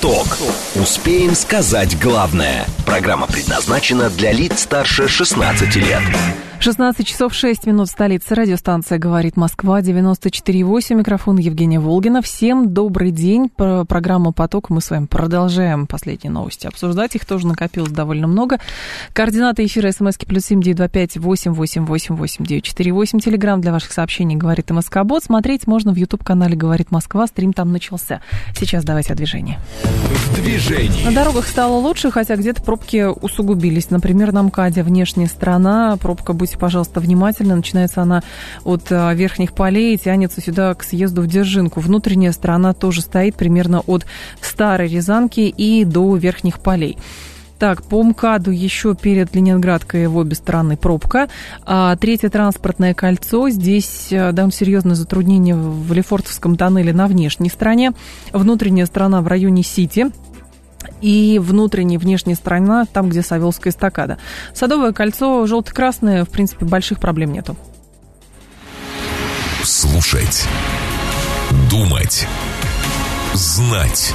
Поток. Успеем сказать главное. Программа предназначена для лиц старше 16 лет. 16 часов 6 минут столица. Радиостанция «Говорит Москва», 94,8. Микрофон Евгения Волгина. Всем добрый день. Про программу «Поток» мы с вами продолжаем последние новости обсуждать. Их тоже накопилось довольно много. Координаты эфира смски плюс семь девять два пять восемь восемь восемь восемь девять четыре восемь. Телеграмм для ваших сообщений «Говорит МСК Бот». Смотреть можно в YouTube-канале «Говорит Москва». Стрим там начался. Сейчас давайте о движении. В. На дорогах стало лучше, хотя где-то пробки усугубились. Например, на МКАДе внешняя сторона. Пробка будьте, пожалуйста, внимательны. Начинается она от а, верхних полей и тянется сюда к съезду в Держинку. Внутренняя сторона тоже стоит примерно от Старой Рязанки и до верхних полей. Так, по МКАДу еще перед Ленинградкой в обе стороны пробка. А, третье транспортное кольцо. Здесь а, довольно серьезное затруднение в Лефортовском тоннеле на внешней стороне. Внутренняя сторона в районе Сити и внутренняя и внешняя сторона, там, где Савелская эстакада. Садовое кольцо желто-красное, в принципе, больших проблем нету. Слушать. Думать. Знать.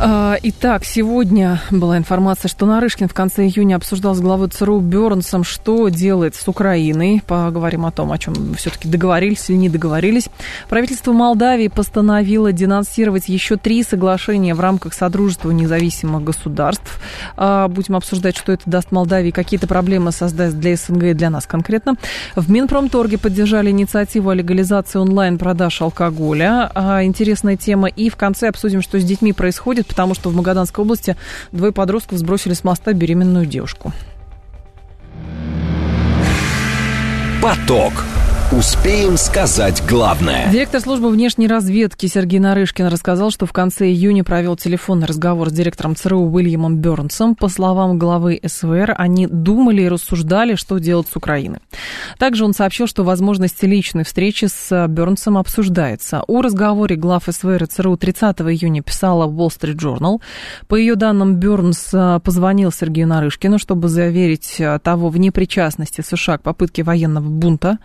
А, итак, сегодня была информация, что Нарышкин в конце июня обсуждал с главой ЦРУ Бернсом, что делает с Украиной. Поговорим о том, о чем все-таки договорились или не договорились. Правительство Молдавии постановило денонсировать еще три соглашения в рамках Содружества независимых государств. А, будем обсуждать, что это даст Молдавии, какие-то проблемы создаст для СНГ и для нас конкретно. В Минпромторге поддержали инициативу о легализации онлайн-продаж алкоголя. А, интересная тема. И в конце обсудим, что с детьми происходит потому что в Магаданской области двое подростков сбросили с моста беременную девушку. Поток. Успеем сказать главное. Директор службы внешней разведки Сергей Нарышкин рассказал, что в конце июня провел телефонный разговор с директором ЦРУ Уильямом Бернсом. По словам главы СВР, они думали и рассуждали, что делать с Украиной. Также он сообщил, что возможность личной встречи с Бернсом обсуждается. О разговоре глав СВР и ЦРУ 30 июня писала Wall Street Journal. По ее данным, Бернс а, позвонил Сергею Нарышкину, чтобы заверить а, того в непричастности США к попытке военного бунта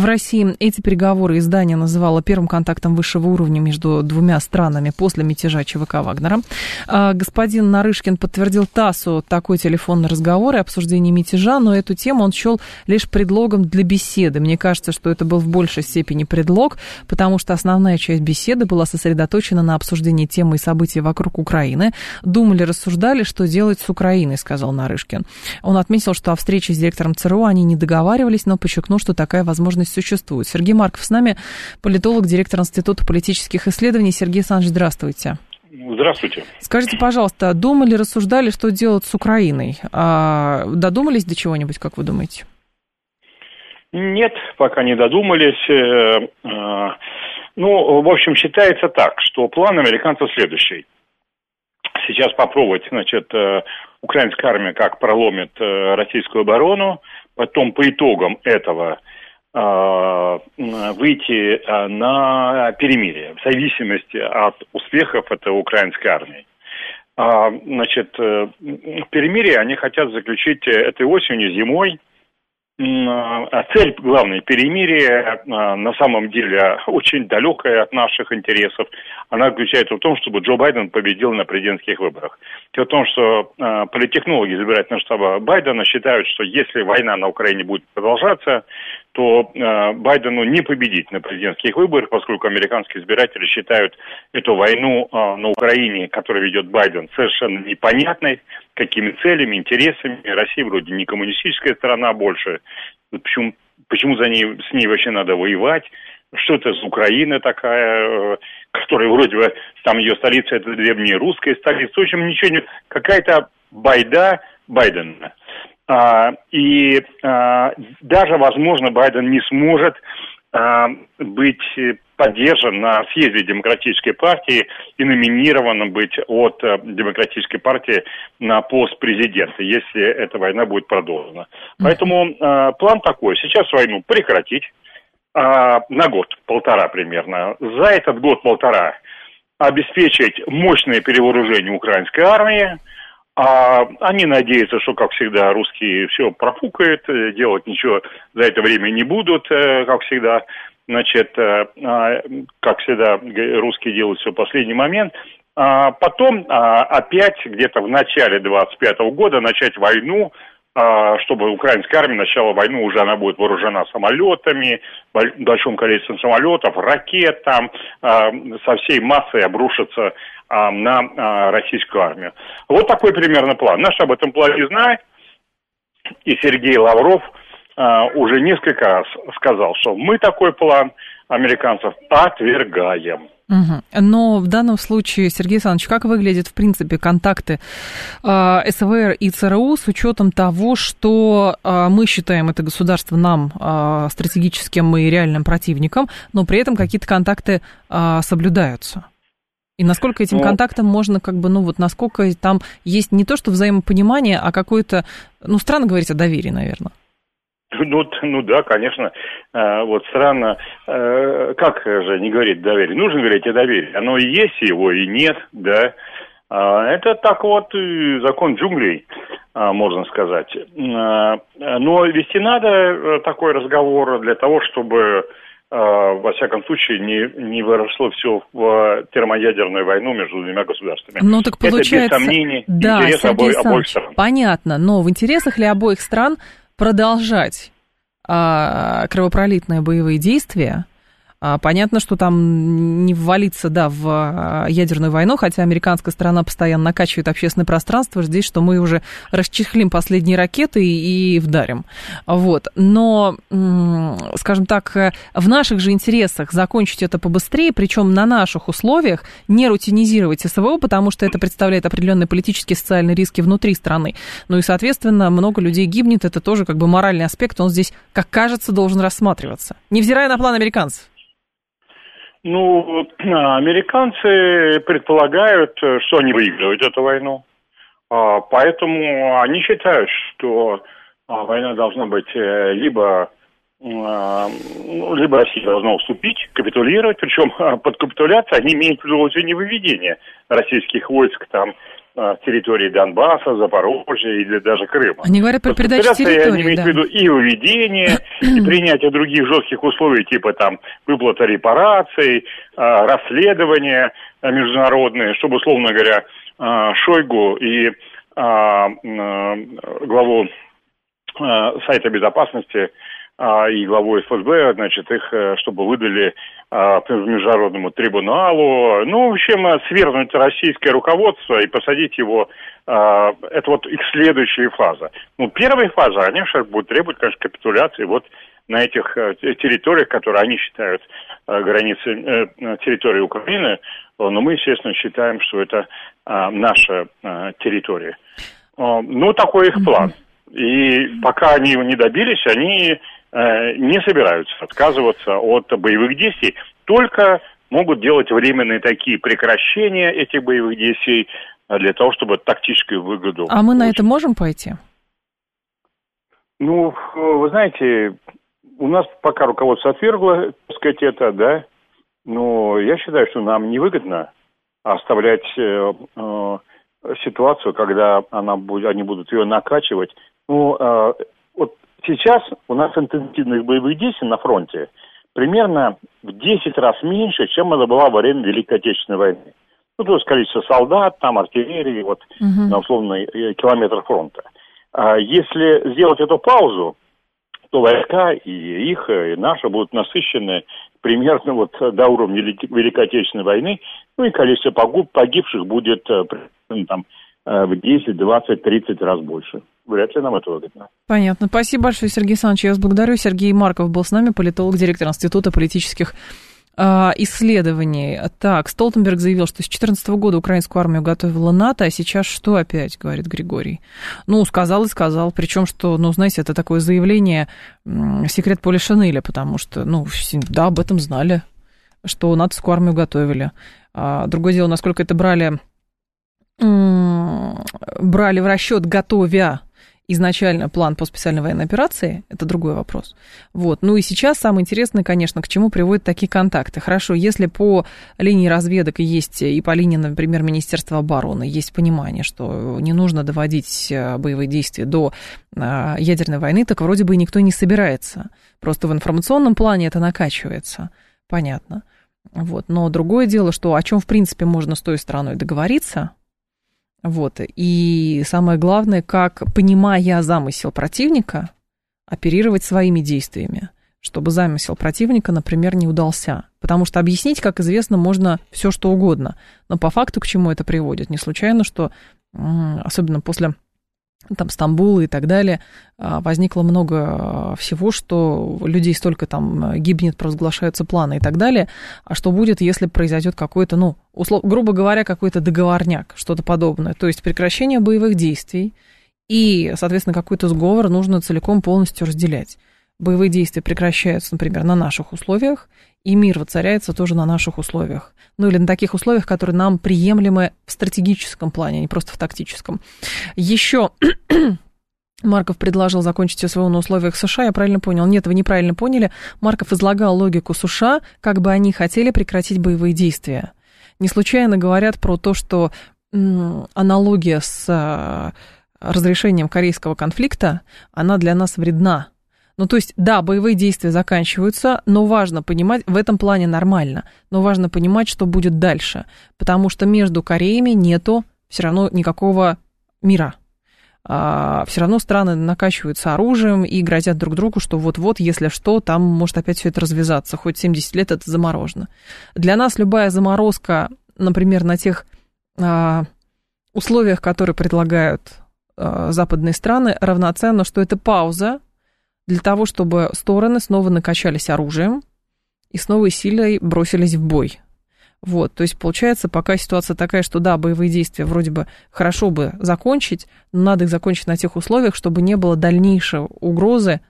в России. Эти переговоры издание называло первым контактом высшего уровня между двумя странами после мятежа ЧВК Вагнера. А, господин Нарышкин подтвердил ТАССу такой телефонный разговор и обсуждение мятежа, но эту тему он счел лишь предлогом для беседы. Мне кажется, что это был в большей степени предлог, потому что основная часть беседы была сосредоточена на обсуждении темы и событий вокруг Украины. Думали, рассуждали, что делать с Украиной, сказал Нарышкин. Он отметил, что о встрече с директором ЦРУ они не договаривались, но подчеркнул, что такая возможность существует. Сергей Марков с нами, политолог, директор Института политических исследований. Сергей Александрович, здравствуйте. Здравствуйте. Скажите, пожалуйста, думали, рассуждали, что делать с Украиной? А додумались до чего-нибудь, как вы думаете? Нет, пока не додумались. Э, э, ну, в общем, считается так, что план американцев следующий. Сейчас попробовать, значит, э, украинская армия как проломит российскую оборону, потом по итогам этого выйти а, на перемирие в зависимости от успехов этой украинской армии. А, значит, э, перемирие они хотят заключить этой осенью, зимой, а цель главной перемирия а, на самом деле очень далекая от наших интересов. Она заключается в том, чтобы Джо Байден победил на президентских выборах. Дело в том, что а, политтехнологи избирательного штаба Байдена считают, что если война на Украине будет продолжаться, то э, Байдену не победить на президентских выборах, поскольку американские избиратели считают эту войну э, на Украине, которую ведет Байден, совершенно непонятной, какими целями, интересами. Россия вроде не коммунистическая страна больше. Почему, почему за ней, с ней вообще надо воевать? Что это за Украина такая, э, которая вроде бы, там ее столица, это древняя русская столица. В общем, ничего не... Какая-то байда Байдена. А, и а, даже, возможно, Байден не сможет а, быть поддержан на съезде Демократической партии и номинированным быть от э, Демократической партии на пост президента, если эта война будет продолжена. Поэтому план такой. Сейчас войну прекратить, на год, полтора примерно. За этот год-полтора обеспечить мощное перевооружение украинской армии. А они надеются, что, как всегда, русские все профукают, э, делать ничего за это время не будут, э, как всегда. Значит, э, а, как всегда, русские делают все в последний момент. А потом а, опять где-то в начале 25 года начать войну чтобы украинская армия начала войну, уже она будет вооружена самолетами, большим количеством самолетов, ракет а, со всей массой обрушится а, на российскую армию. Вот такой примерно план. Наш об этом плане знает, и Сергей Лавров уже несколько раз сказал, что мы такой план американцев отвергаем. Угу. Но в данном случае, Сергей Александрович, как выглядят, в принципе, контакты э, СВР и ЦРУ с учетом того, что э, мы считаем это государство нам э, стратегическим и реальным противником, но при этом какие-то контакты э, соблюдаются? И насколько этим ну, контактам можно, как бы, ну вот, насколько там есть не то, что взаимопонимание, а какое-то, ну, странно говорить о доверии, наверное. Ну, ну да, конечно. А, вот странно, а, как же не говорить доверие? Нужно говорить о доверии. Оно и есть его, и нет, да. А, это так вот закон джунглей, можно сказать. Но вести надо э, такой разговор для того, чтобы во всяком случае, не, не выросло все в термоядерную войну между двумя государствами. Ну, так получается... Это, без сомнений, да, интерес обоих, обоих стран. Понятно, но в интересах ли обоих стран продолжать а, кровопролитные боевые действия, Понятно, что там не ввалиться, да, в а, ядерную войну, хотя американская сторона постоянно накачивает общественное пространство, здесь, что мы уже расчехлим последние ракеты и, вдарим. Вот. Но, скажем так, в наших же интересах закончить это побыстрее, причем на наших условиях, не рутинизировать СВО, потому что это представляет определенные политические и социальные риски внутри страны. Ну и, соответственно, много людей гибнет, это тоже как бы моральный аспект, он здесь, как кажется, должен рассматриваться, невзирая на план американцев. Ну, американцы предполагают, что они выигрывают эту войну. А, поэтому они считают, что а, война должна быть э, либо а, ну, либо Россия должна уступить, капитулировать, причем под капитуляцией они имеют в виду не выведение российских войск там территории Донбасса, Запорожья или даже Крыма. Они говорят про передачу территории, они имеют да. в виду и выведение, и принятие других жестких условий, типа там выплата репараций, а, расследования а, международные, чтобы, условно говоря, а, Шойгу и главу сайта безопасности и главой ФСБ, значит, их, э, чтобы выдали а, международному трибуналу. Ну, в общем, э, свергнуть российское руководство и посадить его, а, это вот их следующая фаза. Ну, первая фаза, они сейчас будут требовать, конечно, капитуляции вот на этих э, территориях, которые они считают границей территории Украины, но мы, естественно, считаем, что это наша территория. Ну, такой их план. И пока они его не добились, они не собираются отказываться от боевых действий, только могут делать временные такие прекращения этих боевых действий для того, чтобы тактическую выгоду. А мы на это можем пойти? Ну, вы знаете, у нас пока руководство отвергло, так сказать, это, да, но я считаю, что нам невыгодно оставлять э, э, ситуацию, когда она будет, они будут ее накачивать. Ну, э, Сейчас у нас интенсивных боевых действий на фронте примерно в 10 раз меньше, чем это было во время Великой Отечественной войны. Ну, то есть количество солдат, там артиллерии, вот угу. на условный э, километр фронта. А если сделать эту паузу, то войска и их, и наши будут насыщены примерно вот до уровня Великой Отечественной войны, ну и количество погибших будет э, там, э, в 10, 20, 30 раз больше вряд ли нам это выгодно. Понятно. Спасибо большое, Сергей Александрович. Я вас благодарю. Сергей Марков был с нами, политолог, директор Института политических а, исследований. Так, Столтенберг заявил, что с 2014 года украинскую армию готовила НАТО, а сейчас что опять, говорит Григорий? Ну, сказал и сказал, причем, что, ну, знаете, это такое заявление, секрет Поля Шанеля, потому что, ну, да, об этом знали, что натовскую армию готовили. А, другое дело, насколько это брали брали в расчет, готовя изначально план по специальной военной операции, это другой вопрос. Вот. Ну и сейчас самое интересное, конечно, к чему приводят такие контакты. Хорошо, если по линии разведок есть и по линии, например, Министерства обороны есть понимание, что не нужно доводить э, боевые действия до э, ядерной войны, так вроде бы никто не собирается. Просто в информационном плане это накачивается. Понятно. Вот. Но другое дело, что о чем, в принципе, можно с той стороной договориться, вот. И самое главное, как, понимая замысел противника, оперировать своими действиями, чтобы замысел противника, например, не удался. Потому что объяснить, как известно, можно все что угодно. Но по факту к чему это приводит? Не случайно, что особенно после там Стамбула и так далее, а, возникло много а, всего, что людей столько там гибнет, провозглашаются планы и так далее. А что будет, если произойдет какой-то, ну, услов, грубо говоря, какой-то договорняк, что-то подобное. То есть прекращение боевых действий и, соответственно, какой-то сговор нужно целиком полностью разделять. Боевые действия прекращаются, например, на наших условиях, и мир воцаряется тоже на наших условиях. Ну или на таких условиях, которые нам приемлемы в стратегическом плане, а не просто в тактическом. Еще Марков предложил закончить СВО на условиях США, я правильно понял? Нет, вы неправильно поняли. Марков излагал логику США, как бы они хотели прекратить боевые действия. Не случайно говорят про то, что аналогия с а, разрешением корейского конфликта, она для нас вредна, ну, то есть, да, боевые действия заканчиваются, но важно понимать, в этом плане нормально, но важно понимать, что будет дальше, потому что между Кореями нету все равно никакого мира. А, все равно страны накачиваются оружием и грозят друг другу, что вот-вот, если что, там может опять все это развязаться, хоть 70 лет это заморожено. Для нас любая заморозка, например, на тех а, условиях, которые предлагают а, западные страны, равноценно, что это пауза, для того, чтобы стороны снова накачались оружием и с новой силой бросились в бой. Вот, то есть получается пока ситуация такая, что да, боевые действия вроде бы хорошо бы закончить, но надо их закончить на тех условиях, чтобы не было дальнейшей угрозы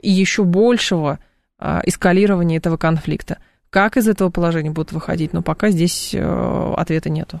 и еще большего а, эскалирования этого конфликта. Как из этого положения будут выходить, но пока здесь э, ответа нету.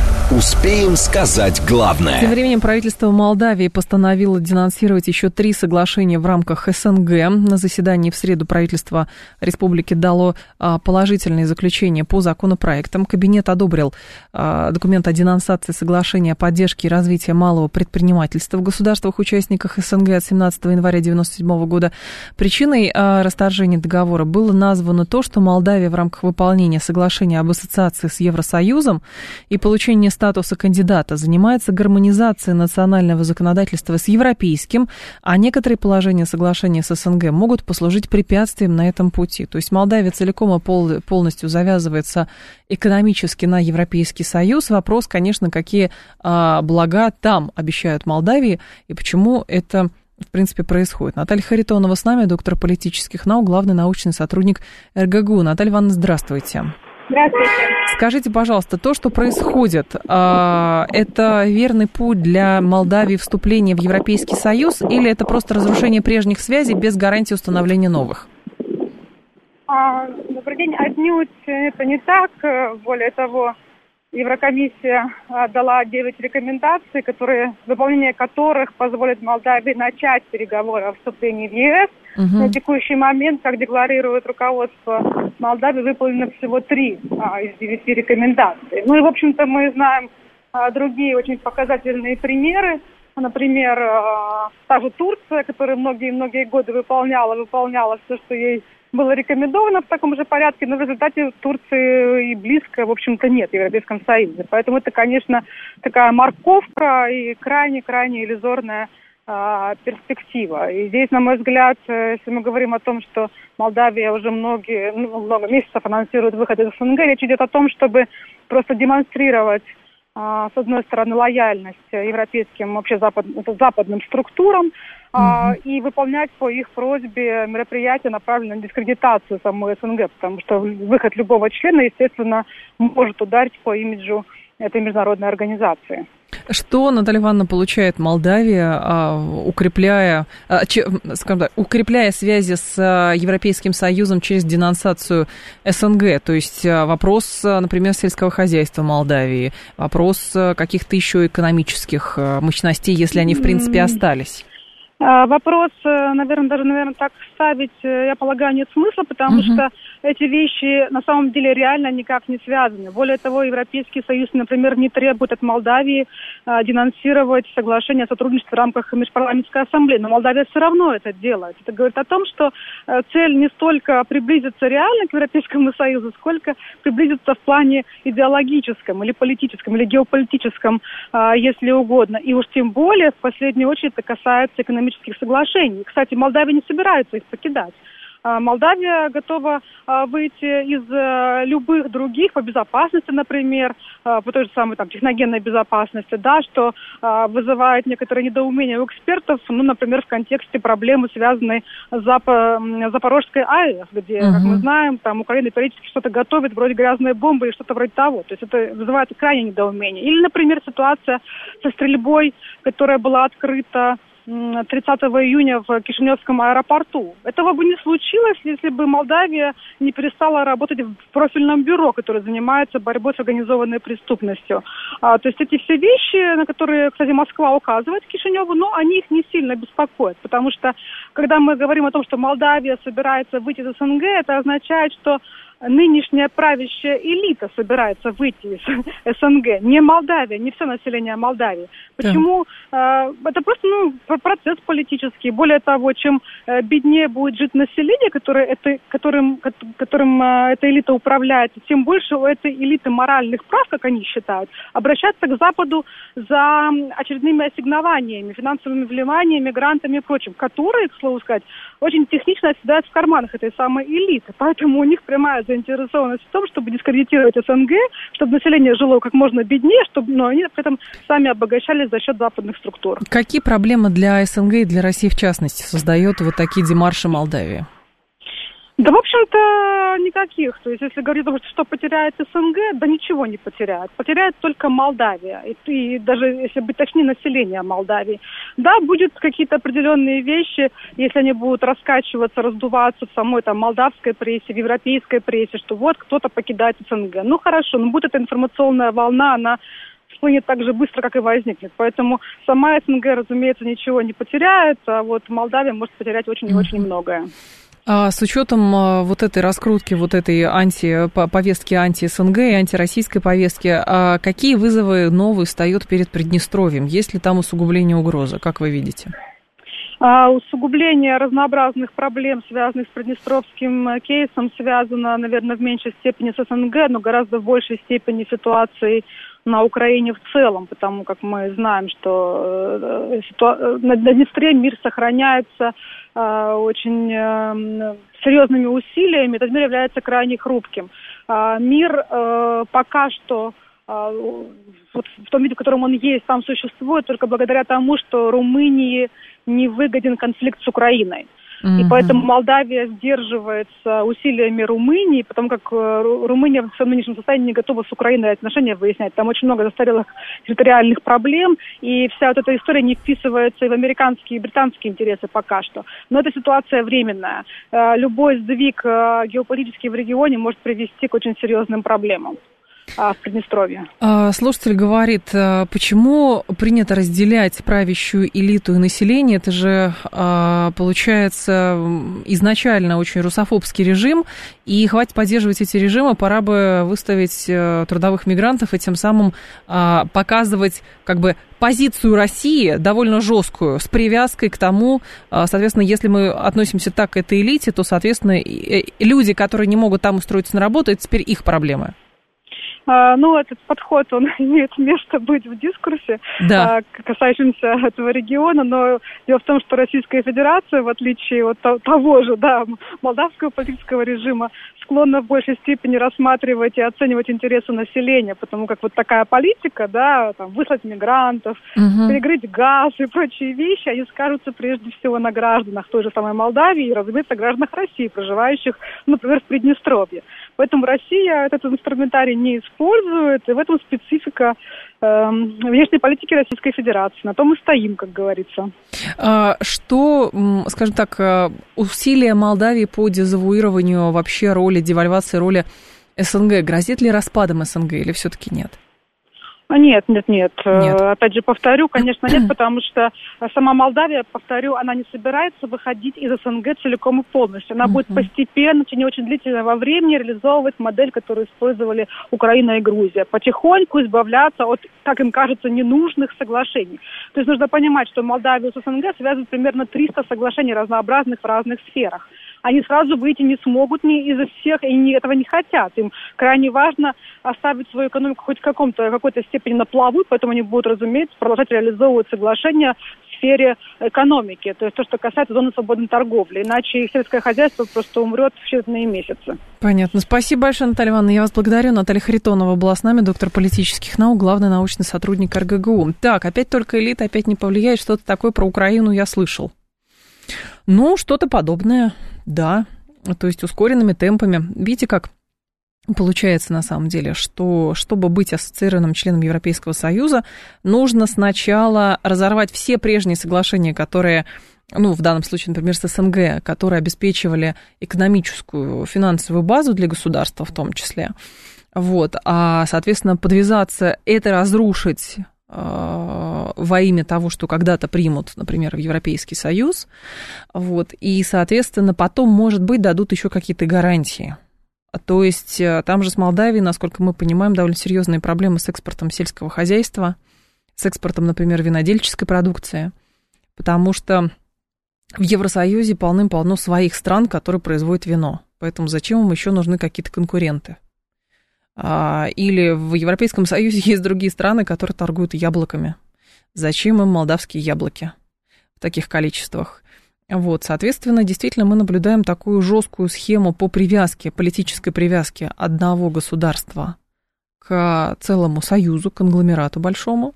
Успеем сказать главное. Тем временем правительство Молдавии постановило денонсировать еще три соглашения в рамках СНГ. На заседании в среду правительство республики дало а, положительные заключения по законопроектам. Кабинет одобрил а, документ о денонсации соглашения о поддержке и развитии малого предпринимательства в государствах-участниках СНГ от 17 января 1997 года. Причиной а, расторжения договора было названо то, что Молдавия в рамках выполнения соглашения об ассоциации с Евросоюзом и получения статуса кандидата занимается гармонизацией национального законодательства с европейским, а некоторые положения соглашения с СНГ могут послужить препятствием на этом пути. То есть Молдавия целиком и полностью завязывается экономически на Европейский Союз. Вопрос, конечно, какие а, блага там обещают Молдавии и почему это в принципе, происходит. Наталья Харитонова с нами, доктор политических наук, главный научный сотрудник РГГУ. Наталья Ивановна, здравствуйте. Здравствуйте. Скажите, пожалуйста, то, что происходит, а, это верный путь для Молдавии вступления в Европейский Союз или это просто разрушение прежних связей без гарантии установления новых? А, добрый день. Отнюдь это не так. Более того, Еврокомиссия а, дала 9 рекомендаций, которые, выполнение которых позволит Молдавии начать переговоры о вступлении в ЕС. Угу. На текущий момент, как декларирует руководство Молдавии, выполнено всего три а, из девяти рекомендаций. Ну и, в общем-то, мы знаем а, другие очень показательные примеры. Например, а, та же Турция, которая многие-многие годы выполняла, выполняла все, что ей было рекомендовано в таком же порядке, но в результате Турции и близко, в общем-то, нет в Европейском Союзе. Поэтому это, конечно, такая морковка и крайне-крайне иллюзорная а, перспектива. И здесь, на мой взгляд, э, если мы говорим о том, что Молдавия уже многие, ну, много месяцев анонсирует выход из СНГ, речь идет о том, чтобы просто демонстрировать а, с одной стороны, лояльность европейским, вообще запад, западным структурам, а, и выполнять по их просьбе мероприятия, направленные на дискредитацию самой СНГ, потому что выход любого члена, естественно, может ударить по имиджу этой международной организации. Что, Наталья Ивановна, получает Молдавия, а, укрепляя, а, скажем так, укрепляя связи с Европейским Союзом через денонсацию СНГ? То есть вопрос, например, сельского хозяйства Молдавии, вопрос каких-то еще экономических мощностей, если они, в принципе, остались? А, вопрос, э, наверное, даже, наверное, так ставить, э, я полагаю, нет смысла, потому угу. что эти вещи на самом деле реально никак не связаны. Более того, Европейский Союз, например, не требует от Молдавии а, денонсировать соглашение о сотрудничестве в рамках Межпарламентской ассамблеи, но Молдавия все равно это делает. Это говорит о том, что а, цель не столько приблизиться реально к Европейскому Союзу, сколько приблизиться в плане идеологическом или политическом, или геополитическом, а, если угодно. И уж тем более, в последнюю очередь, это касается экономических соглашений. Кстати, Молдавия не собирается их покидать. А, Молдавия готова а, выйти из э, любых других, по безопасности, например, а, по той же самой там, техногенной безопасности, да, что вызывает некоторое недоумение у экспертов, ну, например, в контексте проблемы, связанной с Запорожской АЭС, где, uh-huh. как мы знаем, там Украина периодически что-то готовит, вроде грязной бомбы или что-то вроде того. То есть это вызывает крайне недоумение. Или, например, ситуация со стрельбой, которая была открыта 30 июня в Кишиневском аэропорту. Этого бы не случилось, если бы Молдавия не перестала работать в профильном бюро, которое занимается борьбой с организованной преступностью. А, то есть эти все вещи, на которые, кстати, Москва указывает Кишиневу, но они их не сильно беспокоят, потому что когда мы говорим о том, что Молдавия собирается выйти из СНГ, это означает, что нынешняя правящая элита собирается выйти из СНГ, не Молдавия, не все население Молдавии. Почему? Да. Э, это просто ну, процесс политический. Более того, чем э, беднее будет жить население, которое это, которым, которым э, эта элита управляет, тем больше у этой элиты моральных прав, как они считают, обращаться к Западу за очередными ассигнованиями, финансовыми вливаниями, грантами и прочим, которые, к слову сказать, очень технично оседают в карманах этой самой элиты. Поэтому у них прямая заинтересованность в том, чтобы дискредитировать СНГ, чтобы население жило как можно беднее, чтобы, но они при этом сами обогащались за счет западных структур. Какие проблемы для СНГ и для России в частности создает вот такие демарши Молдавии? Да, в общем-то, никаких. То есть, если говорить что потеряет СНГ, да ничего не потеряет. Потеряет только Молдавия. И, и даже, если быть точнее, население Молдавии. Да, будут какие-то определенные вещи, если они будут раскачиваться, раздуваться в самой там молдавской прессе, в европейской прессе, что вот кто-то покидает СНГ. Ну, хорошо, но будет эта информационная волна, она всплынет так же быстро, как и возникнет. Поэтому сама СНГ, разумеется, ничего не потеряет, а вот Молдавия может потерять очень и очень многое. А с учетом а, вот этой раскрутки, вот этой анти, повестки анти-СНГ и антироссийской повестки, а какие вызовы новые встают перед Приднестровьем? Есть ли там усугубление угрозы, как вы видите? А усугубление разнообразных проблем, связанных с Приднестровским э, кейсом, связано, наверное, в меньшей степени с СНГ, но гораздо в большей степени ситуацией на Украине в целом, потому как мы знаем, что э, ситуа- на Днестре мир сохраняется э, очень э, серьезными усилиями, этот мир является крайне хрупким. Э, мир э, пока что э, вот в том виде, в котором он есть, там существует только благодаря тому, что Румынии не выгоден конфликт с Украиной. И поэтому Молдавия сдерживается усилиями Румынии, потому как э, Румыния в своем нынешнем состоянии не готова с Украиной отношения выяснять. Там очень много застарелых территориальных проблем, и вся вот эта история не вписывается и в американские и британские интересы пока что. Но эта ситуация временная. Э, любой сдвиг э, геополитический в регионе может привести к очень серьезным проблемам в Приднестровье. А, слушатель говорит, а, почему принято разделять правящую элиту и население? Это же, а, получается, изначально очень русофобский режим, и хватит поддерживать эти режимы, пора бы выставить э, трудовых мигрантов и тем самым показывать как бы позицию России довольно жесткую, с привязкой к тому, соответственно, если мы относимся так к этой элите, то, соответственно, люди, которые не могут там устроиться на работу, это теперь их проблемы. А, ну, этот подход, он имеет место быть в дискурсе, да. а, касающемся этого региона, но дело в том, что Российская Федерация, в отличие от того же, да, молдавского политического режима, склонна в большей степени рассматривать и оценивать интересы населения, потому как вот такая политика, да, там, выслать мигрантов, угу. перегрыть газ и прочие вещи, они скажутся прежде всего на гражданах той же самой Молдавии и, разумеется, гражданах России, проживающих, например, в Приднестровье. Поэтому Россия этот инструментарий не использует, и в этом специфика э, внешней политики Российской Федерации. На том мы стоим, как говорится. А, что, скажем так, э, усилия Молдавии по дезавуированию вообще роли девальвации, роли СНГ, грозит ли распадом СНГ или все-таки нет? А, нет, нет, нет, нет. Э, опять же, повторю, конечно, нет, потому что сама Молдавия, повторю, она не собирается выходить из СНГ целиком и полностью. Она будет постепенно, в течение очень длительного времени реализовывать модель, которую использовали Украина и Грузия. Потихоньку избавляться от, как им кажется, ненужных соглашений. То есть нужно понимать, что Молдавию с СНГ связывают примерно 300 соглашений разнообразных в разных сферах они сразу выйти не смогут ни из всех, и они этого не хотят. Им крайне важно оставить свою экономику хоть в каком-то, какой-то степени на плаву, поэтому они будут, разумеется, продолжать реализовывать соглашения в сфере экономики, то есть то, что касается зоны свободной торговли. Иначе их сельское хозяйство просто умрет в считанные месяцы. Понятно. Спасибо большое, Наталья Ивановна. Я вас благодарю. Наталья Харитонова была с нами, доктор политических наук, главный научный сотрудник РГГУ. Так, опять только элита, опять не повлияет. Что-то такое про Украину я слышал. Ну, что-то подобное, да. То есть ускоренными темпами. Видите, как Получается на самом деле, что чтобы быть ассоциированным членом Европейского Союза, нужно сначала разорвать все прежние соглашения, которые, ну, в данном случае, например, с СНГ, которые обеспечивали экономическую, финансовую базу для государства в том числе. Вот, а, соответственно, подвязаться, это разрушить во имя того, что когда-то примут, например, в Европейский Союз. Вот, и, соответственно, потом, может быть, дадут еще какие-то гарантии. То есть э, там же с Молдавией, насколько мы понимаем, довольно серьезные проблемы с экспортом сельского хозяйства, с экспортом, например, винодельческой продукции, потому что в Евросоюзе полным-полно своих стран, которые производят вино. Поэтому зачем им еще нужны какие-то конкуренты? А, или в Европейском Союзе есть другие страны, которые торгуют яблоками. Зачем им молдавские яблоки в таких количествах? Вот, соответственно, действительно мы наблюдаем такую жесткую схему по привязке, политической привязке одного государства к целому союзу, конгломерату большому.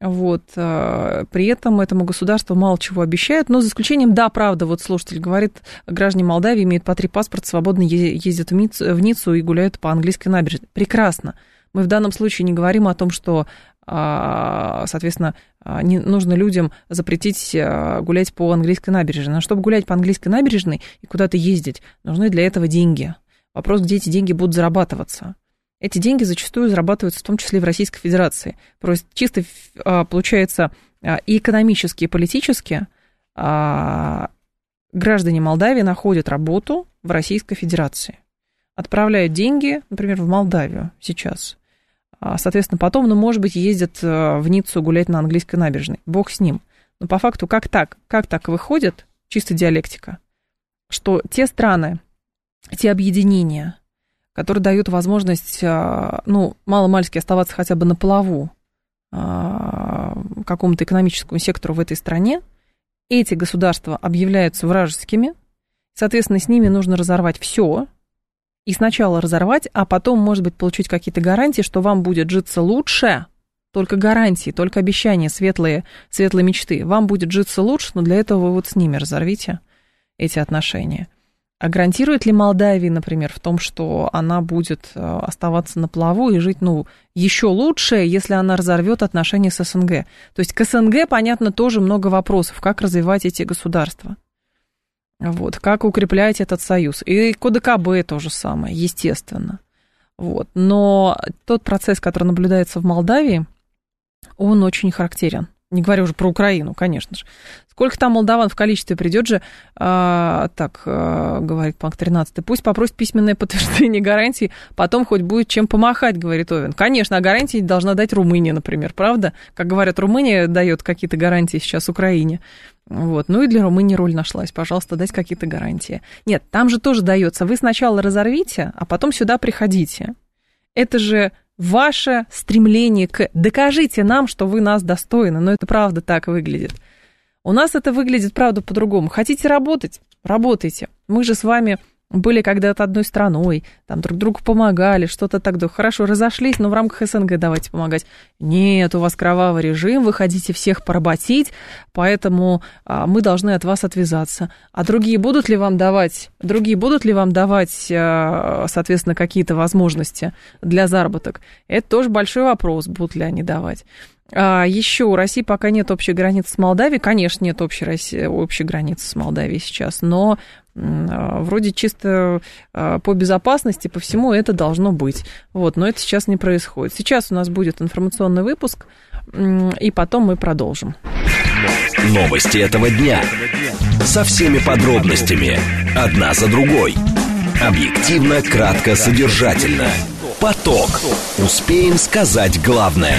Вот. Э, при этом этому государству мало чего обещают, но за исключением, да, правда, вот слушатель говорит, граждане Молдавии имеют по три паспорта, свободно ездят в Ниццу и гуляют по английской набережной. Прекрасно. Мы в данном случае не говорим о том, что, а, соответственно, а, не нужно людям запретить а, гулять по английской набережной. Но чтобы гулять по английской набережной и куда-то ездить, нужны для этого деньги. Вопрос, где эти деньги будут зарабатываться. Эти деньги зачастую зарабатываются в том числе в Российской Федерации. Просто чисто а, получается а, и экономически, и политически а, граждане Молдавии находят работу в Российской Федерации. Отправляют деньги, например, в Молдавию сейчас. Соответственно, потом, ну, может быть, ездят в Ниццу гулять на английской набережной. Бог с ним. Но по факту как так? Как так выходит, чисто диалектика, что те страны, те объединения, который дает возможность, а, ну, мало-мальски оставаться хотя бы на плаву а, какому-то экономическому сектору в этой стране, эти государства объявляются вражескими, соответственно, с ними нужно разорвать все, и сначала разорвать, а потом, может быть, получить какие-то гарантии, что вам будет житься лучше, только гарантии, только обещания, светлые, светлые мечты. Вам будет житься лучше, но для этого вы вот с ними разорвите эти отношения. А гарантирует ли Молдавия, например, в том, что она будет э, оставаться на плаву и жить, ну, еще лучше, если она разорвет отношения с СНГ? То есть к СНГ, понятно, тоже много вопросов, как развивать эти государства. Вот, как укреплять этот союз. И к то же самое, естественно. Вот. Но тот процесс, который наблюдается в Молдавии, он очень характерен. Не говоря уже про Украину, конечно же. Сколько там молдаван в количестве придет же, а, так, а, говорит пункт 13, пусть попросит письменное подтверждение гарантии, потом хоть будет чем помахать, говорит Овен. Конечно, а гарантии должна дать Румыния, например, правда? Как говорят, Румыния дает какие-то гарантии сейчас Украине. Вот. Ну и для Румынии роль нашлась. Пожалуйста, дать какие-то гарантии. Нет, там же тоже дается. Вы сначала разорвите, а потом сюда приходите. Это же ваше стремление к «докажите нам, что вы нас достойны», но это правда так выглядит. У нас это выглядит, правда, по-другому. Хотите работать? Работайте. Мы же с вами были когда-то одной страной, там друг другу помогали, что-то так, да, хорошо, разошлись, но в рамках СНГ давайте помогать. Нет, у вас кровавый режим, вы хотите всех поработить, поэтому а, мы должны от вас отвязаться. А другие будут ли вам давать, другие будут ли вам давать, а, соответственно, какие-то возможности для заработок? Это тоже большой вопрос, будут ли они давать. А еще у России пока нет общей границы с Молдавией. Конечно, нет общей, России, общей границы с Молдавией сейчас, но вроде чисто а, по безопасности, по всему это должно быть. Вот, но это сейчас не происходит. Сейчас у нас будет информационный выпуск, и потом мы продолжим. Новости этого дня. Со всеми подробностями. Одна за другой. Объективно, кратко, содержательно. Поток. Успеем сказать главное.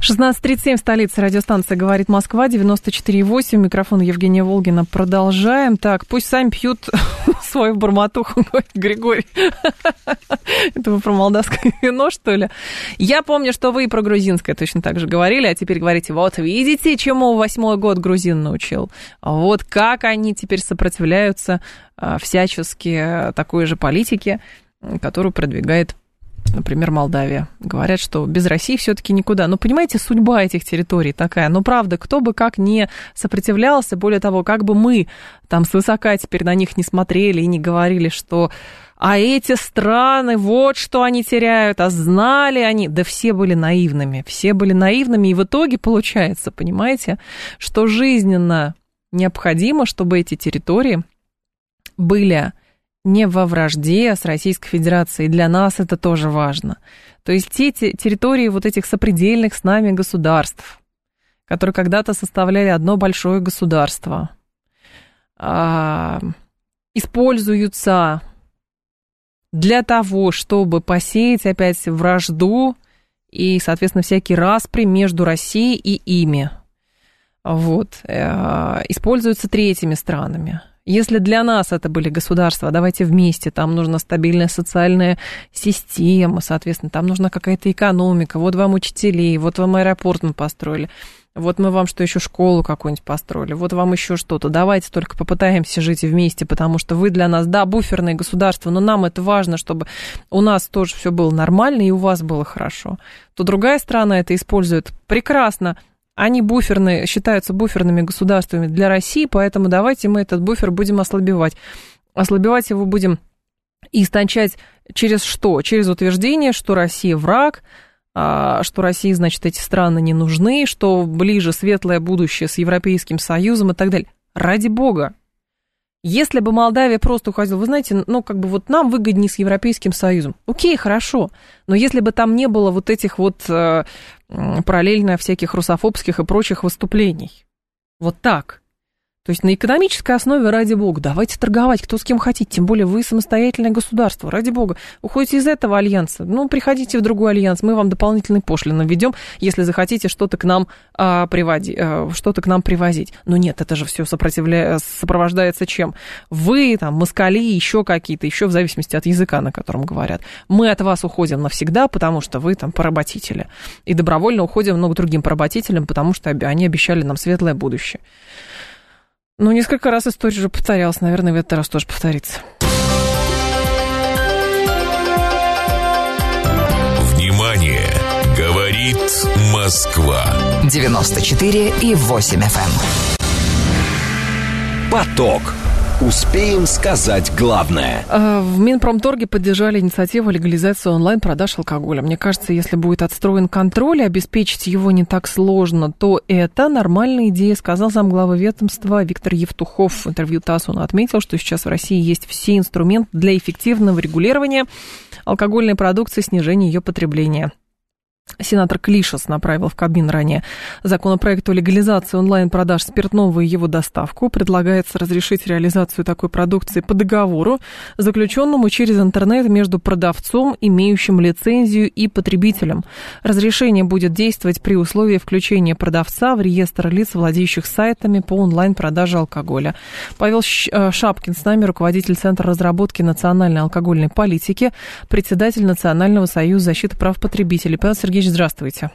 16.37, столица радиостанция «Говорит Москва», 94.8, микрофон Евгения Волгина. Продолжаем. Так, пусть сами пьют свою барматуху, говорит Григорий. Это вы про молдавское вино, что ли? Я помню, что вы и про грузинское точно так же говорили, а теперь говорите, вот видите, чему восьмой год грузин научил. Вот как они теперь сопротивляются а, всячески такой же политике, которую продвигает например, Молдавия. Говорят, что без России все-таки никуда. Но понимаете, судьба этих территорий такая. Ну, правда, кто бы как не сопротивлялся, более того, как бы мы там свысока теперь на них не смотрели и не говорили, что а эти страны, вот что они теряют, а знали они, да все были наивными, все были наивными, и в итоге получается, понимаете, что жизненно необходимо, чтобы эти территории были не во вражде с Российской Федерацией. Для нас это тоже важно. То есть те территории вот этих сопредельных с нами государств, которые когда-то составляли одно большое государство, а, используются для того, чтобы посеять опять вражду и, соответственно, всякие распри между Россией и ими. Вот. Э, используются третьими странами. Если для нас это были государства, давайте вместе, там нужна стабильная социальная система, соответственно, там нужна какая-то экономика, вот вам учителей, вот вам аэропорт мы построили, вот мы вам что еще школу какую-нибудь построили, вот вам еще что-то. Давайте только попытаемся жить вместе, потому что вы для нас, да, буферное государство, но нам это важно, чтобы у нас тоже все было нормально и у вас было хорошо. То другая страна это использует прекрасно, они буферные, считаются буферными государствами для России, поэтому давайте мы этот буфер будем ослабевать. Ослабевать его будем и истончать через что? Через утверждение, что Россия враг, а, что России, значит, эти страны не нужны, что ближе светлое будущее с Европейским Союзом и так далее. Ради бога, если бы Молдавия просто уходила, вы знаете, ну, как бы вот нам выгоднее с Европейским Союзом. Окей, хорошо. Но если бы там не было вот этих вот э, параллельно всяких русофобских и прочих выступлений. Вот так. То есть на экономической основе, ради бога, давайте торговать, кто с кем хотите, тем более вы самостоятельное государство, ради бога. Уходите из этого альянса, ну, приходите в другой альянс, мы вам дополнительные пошлины введем, если захотите что-то к нам а, приводи, а, что-то к нам привозить. Но нет, это же все сопровождается чем? Вы, там, москали, еще какие-то, еще в зависимости от языка, на котором говорят. Мы от вас уходим навсегда, потому что вы там поработители. И добровольно уходим много другим поработителям, потому что они обещали нам светлое будущее. Ну, несколько раз история уже повторялась. Наверное, в этот раз тоже повторится. Внимание! Говорит Москва. 94 и 8 FM. Эм. Поток. Успеем сказать главное. А, в Минпромторге поддержали инициативу легализации онлайн-продаж алкоголя. Мне кажется, если будет отстроен контроль и обеспечить его не так сложно, то это нормальная идея, сказал замглавы ведомства Виктор Евтухов. В интервью ТАСС он отметил, что сейчас в России есть все инструменты для эффективного регулирования алкогольной продукции, снижения ее потребления. Сенатор Клишес направил в Кабмин ранее законопроект о легализации онлайн-продаж спиртного и его доставку. Предлагается разрешить реализацию такой продукции по договору, заключенному через интернет между продавцом, имеющим лицензию, и потребителем. Разрешение будет действовать при условии включения продавца в реестр лиц, владеющих сайтами по онлайн-продаже алкоголя. Павел э, Шапкин с нами, руководитель Центра разработки национальной алкогольной политики, председатель Национального союза защиты прав потребителей. Павел Сергеевич, здравствуйте.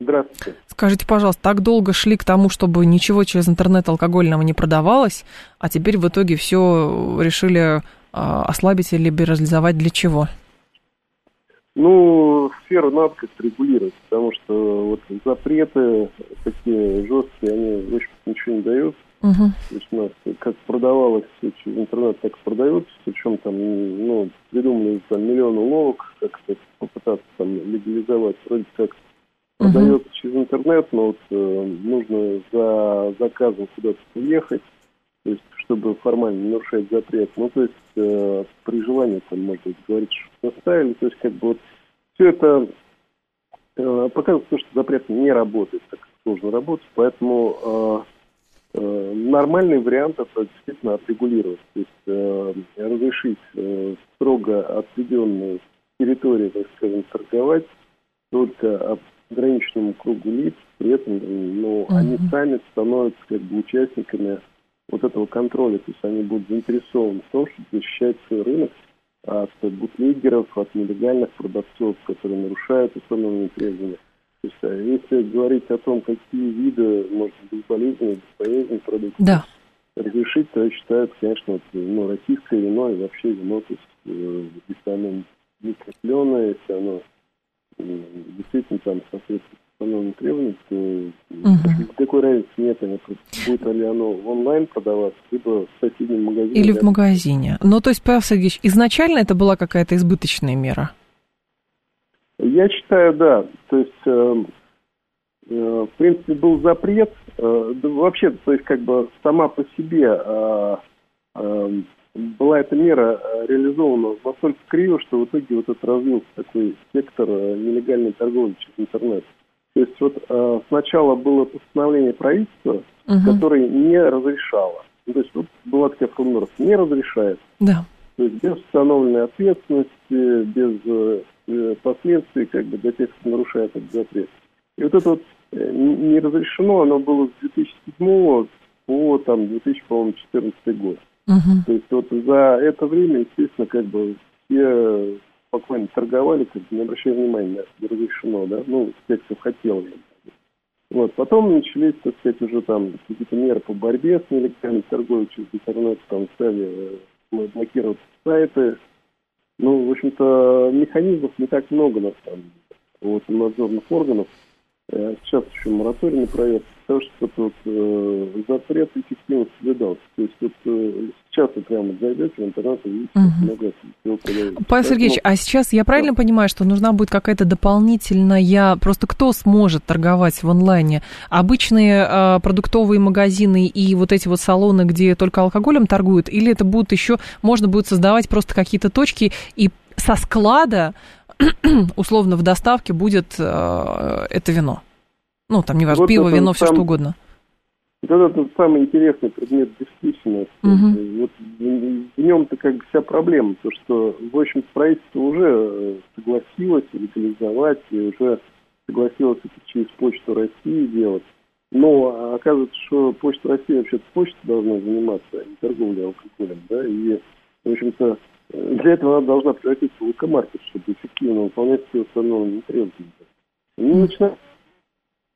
Здравствуйте. Скажите, пожалуйста, так долго шли к тому, чтобы ничего через интернет алкогольного не продавалось, а теперь в итоге все решили а, ослабить или либерализовать для чего? Ну, сферу надо как-то регулировать, потому что вот запреты такие жесткие, они, в общем ничего не дают. Угу. То есть у нас как продавалось через интернет, так и продается, причем там, ну, придумали там миллион уловок, как то попытаться там легализовать, вроде как Угу. продается через интернет, но вот э, нужно за заказом куда-то приехать, то есть чтобы формально не нарушать запрет. Ну, то есть э, при желании там, может быть, говорить, что наставили, то есть как бы вот все это э, показывает то, что запрет не работает, так как сложно работать, поэтому э, нормальный вариант это действительно отрегулировать, то есть э, разрешить э, строго отведенную территорию, так скажем, торговать только ограниченному кругу лиц, при этом ну, Мгм. они сами становятся как бы участниками вот этого контроля, то есть они будут заинтересованы в том, чтобы защищать свой рынок от бутлегеров, от нелегальных продавцов, которые нарушают установленные требования. А если говорить о том, какие виды можно безболезненно, бесполезно продуктов Да. разрешить, то я считаю, это, конечно, вот, ну, российское вино и вообще вино, то есть, э, оно микрокленое, если оно действительно там соответствует установленным требованиям, то Мгм. никакой разницы нет, оно будет ли оно онлайн продаваться, либо в соседнем магазине. Или в магазине. Ну, то есть, Павел Сергеевич, изначально это была какая-то избыточная мера? Я считаю, да. То есть, э, э, в принципе, был запрет. э, да вообще, то есть, как бы сама по себе э, э, была эта мера э, реализована настолько криво, что в итоге вот это развился такой сектор э, нелегальной торговли через интернет. То есть вот э, сначала было постановление правительства, Мгм. которое не разрешало. Ну, то есть вот была такая формулировка, не разрешает. Да. То есть без установленной ответственности, без э, э, как бы для тех, кто нарушает этот запрет. И вот это вот э, не не разрешено, оно было с 2007 по там 2014 год. Мгм. То есть вот за это время, естественно, как бы все спокойно торговали, как бы не обращая внимания это, разрешено, да, ну, те, кто хотел. Вот, потом начались, так сказать, уже там какие-то меры по борьбе с нелегальной торговлей через интернет, там стали э, блокировать сайты. Ну, в общем-то, механизмов не так много, на самом деле, вот, у надзорных органов. Э, Сейчас еще мораторий на проверку, потому что это вот, э, запрет эффективно соблюдался. То есть вот э, сейчас вы прямо зайдете в интернет и видите, Мгм. как много продается. Павел Сергеевич, а сейчас я правильно понимаю, что нужна будет какая-то дополнительная... Просто кто сможет торговать в онлайне? Обычные э, продуктовые магазины и вот эти вот салоны, где только алкоголем торгуют? Или это будут еще... Можно будет создавать просто какие-то точки и со склада, условно, в доставке будет э, это вино? Ну, там, неважно, Вот пиво, вино, все что угодно. Вот это самый интересный предмет дискуссии. Мгм. Вот в, нем-то как бы вся проблема, то что, в общем, правительство уже э, согласилось легализовать и уже согласилось это через Почту России делать. Но а, оказывается, что Почта России вообще-то почта должна заниматься, а не торговлей алкоголем, да, и, в общем-то, э, для этого она должна превратиться в локомаркет, чтобы эффективно выполнять все установленные требования. Они начинают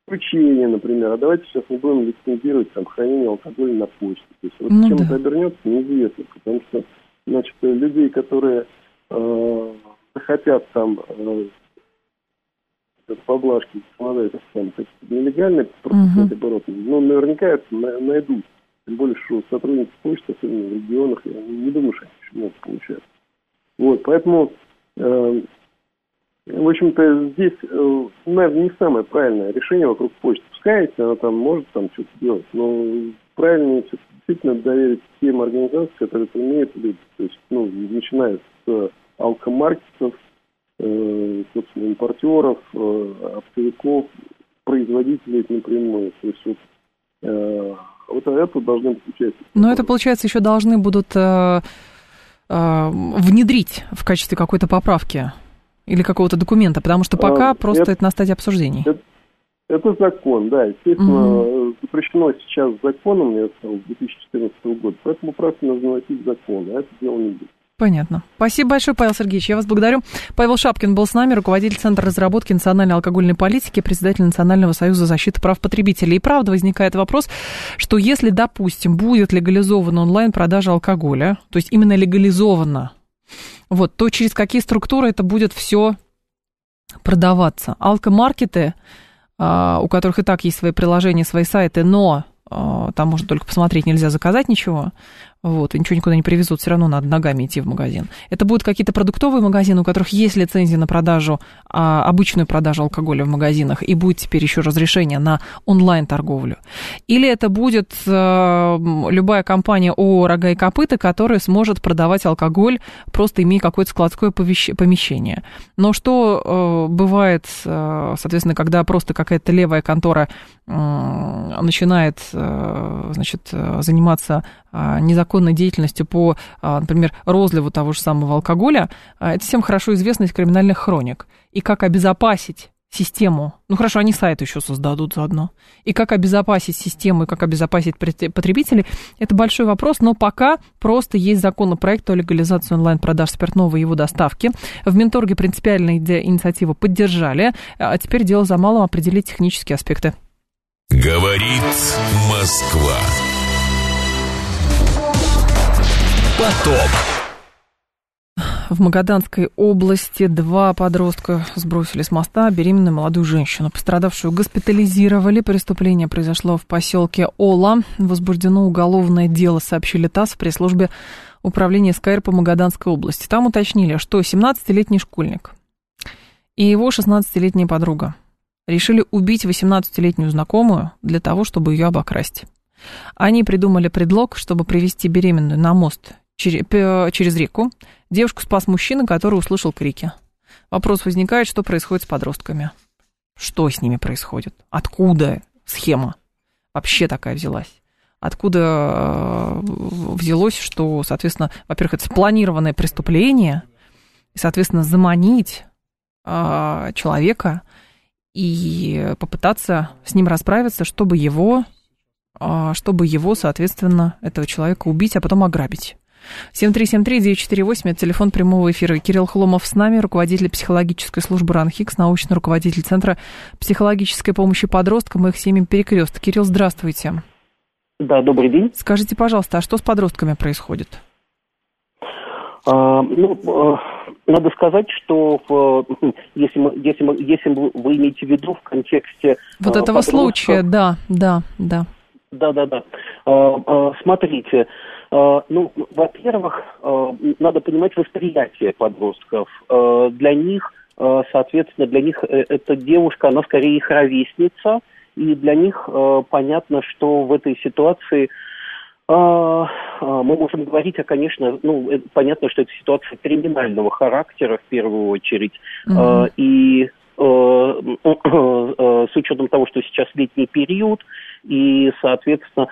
исключение, например. А давайте сейчас мы будем лицензировать там хранение алкоголя на почте. То есть вот Ну чем да. это обернется, неизвестно. Потому что, значит, людей, которые э, захотят там э, поблажки складывать там нелегально Мгм. просто оборот, ну, наверняка это на- найдут. Тем более, что сотрудники почты, особенно в регионах, я не думаю, что они очень много получают. Вот, поэтому э, в общем-то, здесь, э, наверное, не самое правильное решение вокруг почты. Пускай она там может там что-то делать, но правильнее действительно доверить тем организациям, которые это умеют люди. То есть, ну, начиная с алкомаркетов, э, собственно, импортеров, э, оптовиков, производителей напрямую. То есть вот, э, вот это должны быть участники. Но это, получается, еще должны будут э, э, внедрить в качестве какой-то поправки или какого-то документа, потому что пока А, просто это- это на стадии обсуждений. Это, это закон, да. Естественно, э, запрещено сейчас законом, я сказал, с 2014 года, поэтому правильно нужно вносить закон, а это дело не будет. Понятно. Спасибо большое, Павел Сергеевич. Я вас благодарю. Павел Шапкин был с нами, руководитель Центра разработки национальной алкогольной политики, председатель Национального союза защиты прав потребителей. И правда возникает вопрос, что если, допустим, будет легализована онлайн-продажа алкоголя, то есть именно легализована, вот, то через какие структуры это будет все продаваться? Алкомаркеты, а, у которых и так есть свои приложения, свои сайты, но а, там можно только посмотреть, нельзя заказать ничего, вот, и ничего никуда не привезут, все равно надо ногами идти в магазин. Это будут какие-то продуктовые магазины, у которых есть лицензия на продажу, а, обычную продажу алкоголя в магазинах, и будет теперь еще разрешение на онлайн-торговлю. Или это будет а, любая компания ООО «Рога и копыта», которая сможет продавать алкоголь, просто имея какое-то складское помещение. Но что а, бывает, а, соответственно, когда просто какая-то левая контора а, начинает, а, значит, заниматься а, незаконной деятельностью по, а, например, розливу того же самого алкоголя, а, это всем хорошо известно из криминальных хроник. И как обезопасить систему, ну хорошо, они сайт еще создадут заодно, и как обезопасить систему, и как обезопасить потребителей, это большой вопрос, но пока просто есть законопроект о легализации онлайн-продаж спиртного и его доставки. В Минторге принципиальные инициативы поддержали, а теперь дело за малым определить технические аспекты. Говорит Москва. Поток. В Магаданской области два подростка сбросили с моста беременную молодую женщину. Пострадавшую госпитализировали. Преступление произошло в поселке Ола. Возбуждено уголовное дело, сообщили ТАСС в пресс-службе управления СКР по Магаданской области. Там уточнили, что 17-летний школьник и его 16-летняя подруга решили убить 18-летнюю знакомую для того, чтобы ее обокрасть. Они придумали предлог, чтобы привести беременную на мост через реку. Девушку спас мужчина, который услышал крики. Вопрос возникает, что происходит с подростками. Что с ними происходит? Откуда схема вообще такая взялась? Откуда э, взялось, что, соответственно, во-первых, это спланированное преступление, и, соответственно, заманить э, человека и попытаться с ним расправиться, чтобы его, э, чтобы его, соответственно, этого человека убить, а потом ограбить. 7373948, это телефон прямого эфира. Кирилл Хломов с нами, руководитель психологической службы РАНХИКС, научный руководитель Центра психологической помощи подросткам и их семьям «Перекрест». Кирилл, здравствуйте. Да, добрый день. Скажите, пожалуйста, а что с подростками происходит? А, ну, а, надо сказать, что в, если, мы, если, мы, если вы имеете в виду в контексте... Вот а, этого случая, да, да, да. Да, да, да. А, а, смотрите, ну, во-первых, а, надо понимать восприятие подростков. А, для них, соответственно, для них э, эта девушка, она скорее их ровесница, и для них понятно, что в этой ситуации мы можем говорить, а, конечно, ну, э, понятно, что это ситуация криминального характера в первую очередь, mm-hmm. и с учетом того, что сейчас летний период, и, соответственно,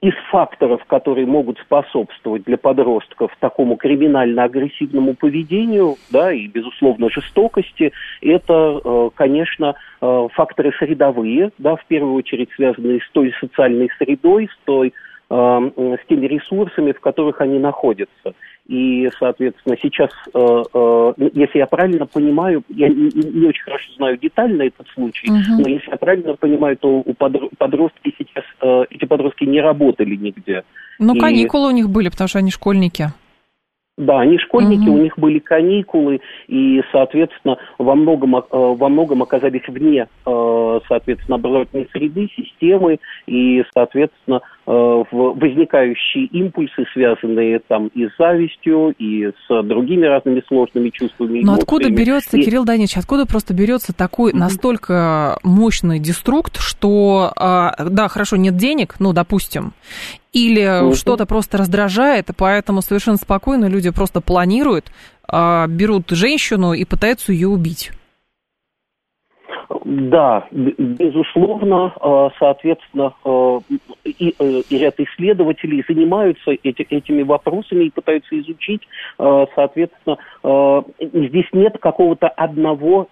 из факторов, которые могут способствовать для подростков такому криминально-агрессивному поведению, да, и, безусловно, жестокости, это, э, конечно, э, факторы средовые, да, в первую очередь связанные с той социальной средой, с той с теми ресурсами, в которых они находятся. И, соответственно, сейчас, э, э, если я правильно понимаю, я не очень хорошо знаю детально этот случай, uh-huh. но если я правильно понимаю, то у подростки сейчас, э, эти подростки не работали нигде. Ну, и... каникулы у них были, потому что они школьники. Да, они школьники, угу. у них были каникулы, и, соответственно, во многом, во многом оказались вне, соответственно, образовательной среды, системы, и, соответственно, Э, возникающие импульсы, связанные там и с завистью, и с другими разными сложными чувствами. Но откуда берется, и... Кирилл Данич, откуда просто берется такой mm-hmm. настолько мощный деструкт, что, а, да, хорошо, нет денег, ну, допустим, или mm-hmm. что-то просто раздражает, поэтому совершенно спокойно люди просто планируют, а, берут женщину и пытаются ее убить. Да, безусловно, э, соответственно, э, и, э, и ряд исследователей занимаются эти, этими вопросами и пытаются изучить, соответственно, здесь нет какого-то одного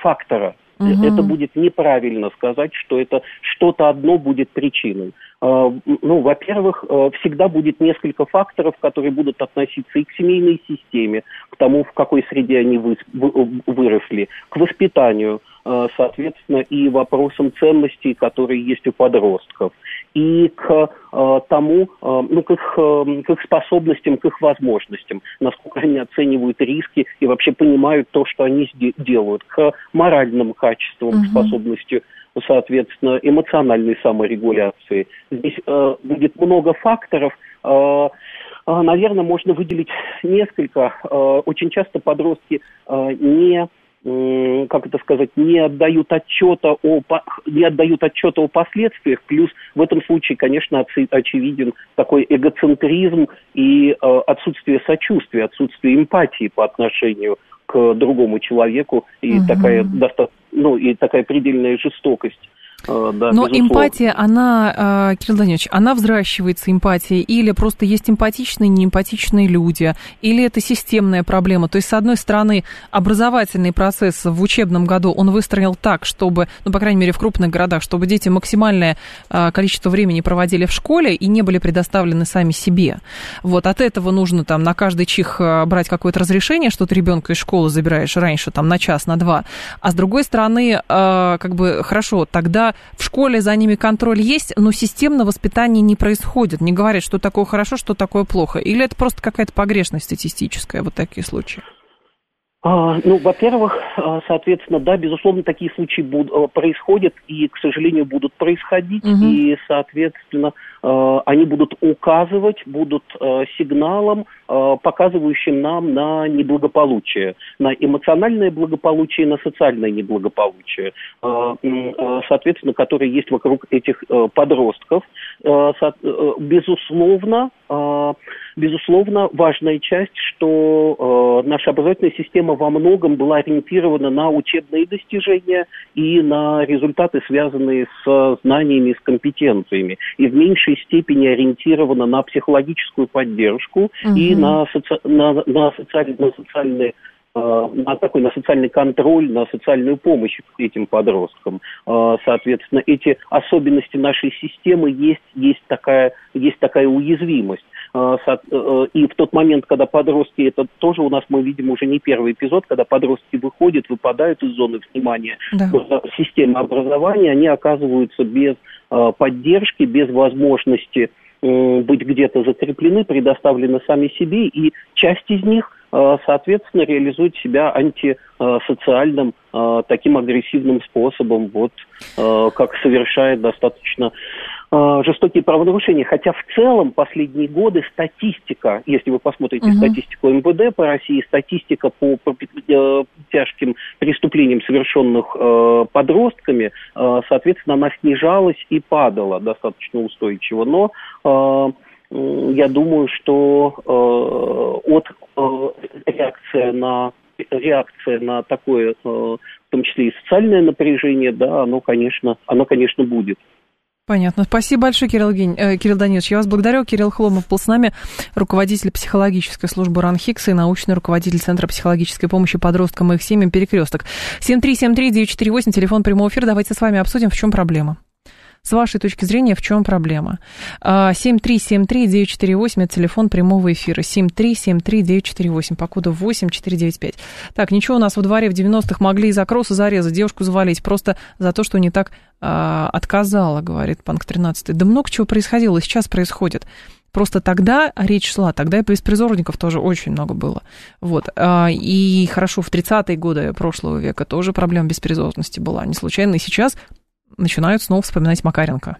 фактора, Угу. Это будет неправильно сказать, что это что-то одно будет причиной. А, ну, во-первых, э, всегда будет несколько факторов, которые будут относиться и к семейной системе, к тому, в какой среде они выросли, к воспитанию, э, соответственно, и вопросам ценностей, которые есть у подростков, и к э, тому, ну, к их, к их способностям, к их возможностям, насколько они оценивают риски и вообще понимают то, что они делают, к моральным качествам, угу. способности соответственно, эмоциональной саморегуляции. Здесь э, будет много факторов. Э, э, наверное, можно выделить несколько. Э, очень часто подростки э, не как это сказать, не отдают отчета о, не отдают отчета о последствиях. Плюс в этом случае, конечно, очевиден такой эгоцентризм и э, отсутствие сочувствия, отсутствие эмпатии по отношению к другому человеку и угу. такая достаточно, ну и такая предельная жестокость да, Но безусловно. эмпатия, она, э, Кирилл Данилович, она взращивается, эмпатия, или просто есть эмпатичные, неэмпатичные люди, или это системная проблема. То есть, с одной стороны, образовательный процесс в учебном году, он выстроил так, чтобы, ну, по крайней мере, в крупных городах, чтобы дети максимальное э, количество времени проводили в школе и не были предоставлены сами себе. Вот от этого нужно там на каждый чих брать какое-то разрешение, что ты ребенка из школы забираешь раньше, там, на час, на два. А с другой стороны, как бы, хорошо, тогда в школе за ними контроль есть, но системно воспитание не происходит. Не говорят, что такое хорошо, что такое плохо. Или это просто какая-то погрешность статистическая, вот такие случаи? А, ну, во-первых, а, соответственно, да, безусловно, такие случаи будут, а, происходят и, к сожалению, будут происходить, угу. и, соответственно, они будут указывать, будут сигналом, показывающим нам на неблагополучие, на эмоциональное благополучие, на социальное неблагополучие, соответственно, которое есть вокруг этих подростков. Безусловно, безусловно, важная часть, что наша образовательная система во многом была ориентирована на учебные достижения и на результаты, связанные с знаниями, с компетенциями, и в меньшей степени ориентирована на психологическую поддержку угу. и на, соци... на, на, социаль... на социальные э, на такой на социальный контроль, на социальную помощь этим подросткам. Э, соответственно, эти особенности нашей системы есть, есть, такая, есть такая уязвимость. Э, и в тот момент, когда подростки, это тоже у нас мы видим уже не первый эпизод, когда подростки выходят, выпадают из зоны внимания да. системы образования, они оказываются без поддержки, без возможности быть где-то закреплены, предоставлены сами себе, и часть из них, соответственно, реализует себя антисоциальным, таким агрессивным способом, вот, как совершает достаточно Э, жестокие правонарушения, хотя в целом последние годы статистика, если вы посмотрите угу. статистику МВД по России, статистика по, по э, тяжким преступлениям, совершенных э, подростками, э, соответственно, она снижалась и падала достаточно устойчиво, но э, я думаю, что э, от э, реакция на реакция на такое, э, в том числе и социальное напряжение, да, оно, конечно, оно, конечно, будет. Понятно. Спасибо большое, Кирилл, Гень, э, Кирилл Данилович. Я вас благодарю. Кирилл Хломов был с нами, руководитель психологической службы РАНХИКС и научный руководитель Центра психологической помощи подросткам и их семьям «Перекресток». 7373948, телефон прямого эфира. Давайте с вами обсудим, в чем проблема. С вашей точки зрения, в чем проблема? 7373948, а, это телефон прямого эфира. 7373948, по коду 8495. Так, ничего, у нас во дворе в 90-х могли из-за кросса зарезать, девушку завалить, просто за то, что не так а, отказала, говорит Панк 13. Да много чего происходило, сейчас происходит. Просто тогда речь шла, тогда и беспризорников тоже очень много было. Вот. А, и хорошо, в 30-е годы прошлого века тоже проблема беспризорности была. Не случайно и сейчас начинают снова вспоминать Макаренко.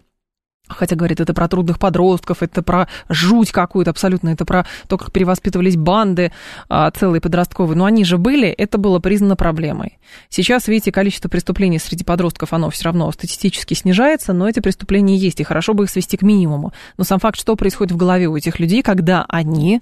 Хотя, говорит, это про трудных подростков, это про жуть какую-то абсолютно, это про то, как перевоспитывались банды а, целые подростковые. Но они же были, это было признано проблемой. Сейчас, видите, количество преступлений среди подростков, оно все равно статистически снижается, но эти преступления есть, и хорошо бы их свести к минимуму. Но сам факт, что происходит в голове у этих людей, когда они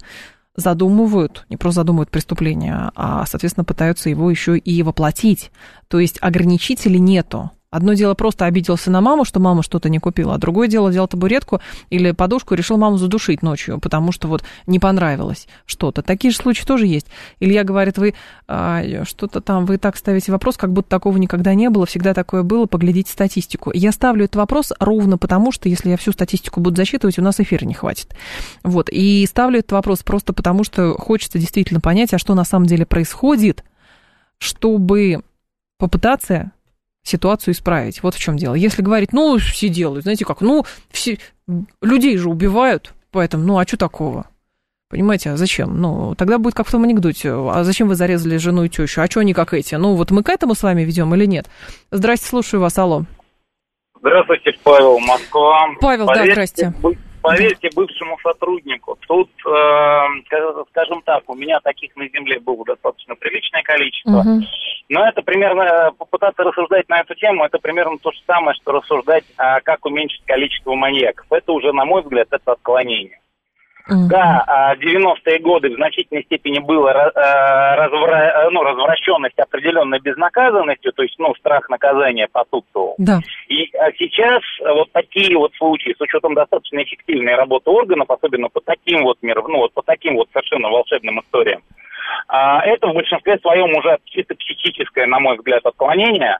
задумывают, не просто задумывают преступление, а, соответственно, пытаются его еще и воплотить. То есть ограничителей нету Одно дело просто обиделся на маму, что мама что-то не купила, а другое дело взял табуретку или подушку и решил маму задушить ночью, потому что вот не понравилось что-то. Такие же случаи тоже есть. Илья говорит, вы а, что-то там, вы так ставите вопрос, как будто такого никогда не было, всегда такое было, поглядите статистику. Я ставлю этот вопрос ровно потому, что если я всю статистику буду засчитывать, у нас эфира не хватит. Вот. И ставлю этот вопрос просто потому, что хочется действительно понять, а что на самом деле происходит, чтобы попытаться ситуацию исправить. Вот в чем дело. Если говорить, ну, все делают, знаете как, ну, все, людей же убивают, поэтому, ну, а что такого? Понимаете, а зачем? Ну, тогда будет как в том анекдоте. А зачем вы зарезали жену и тещу? А что они как эти? Ну, вот мы к этому с вами ведем или нет? Здрасте, слушаю вас, алло. Здравствуйте, Павел, Москва. Павел, Поверьте, да, здрасте. Бы, поверьте бывшему сотруднику, тут, э, скажем так, у меня таких на земле было достаточно приличное количество. Угу. Но это примерно, попытаться рассуждать на эту тему, это примерно то же самое, что рассуждать, а как уменьшить количество маньяков. Это уже, на мой взгляд, это отклонение. Мгм. Да, а, 90-е годы в значительной степени было ра- а, развра- ну, развращенность определенной безнаказанностью, то есть ну, страх наказания посутствовал. Да. И а сейчас а, вот такие вот случаи, с учетом достаточно эффективной работы органов, особенно по таким вот мир, ну вот по таким вот совершенно волшебным историям, а, это в большинстве своем уже чисто психическое, на мой взгляд, отклонение.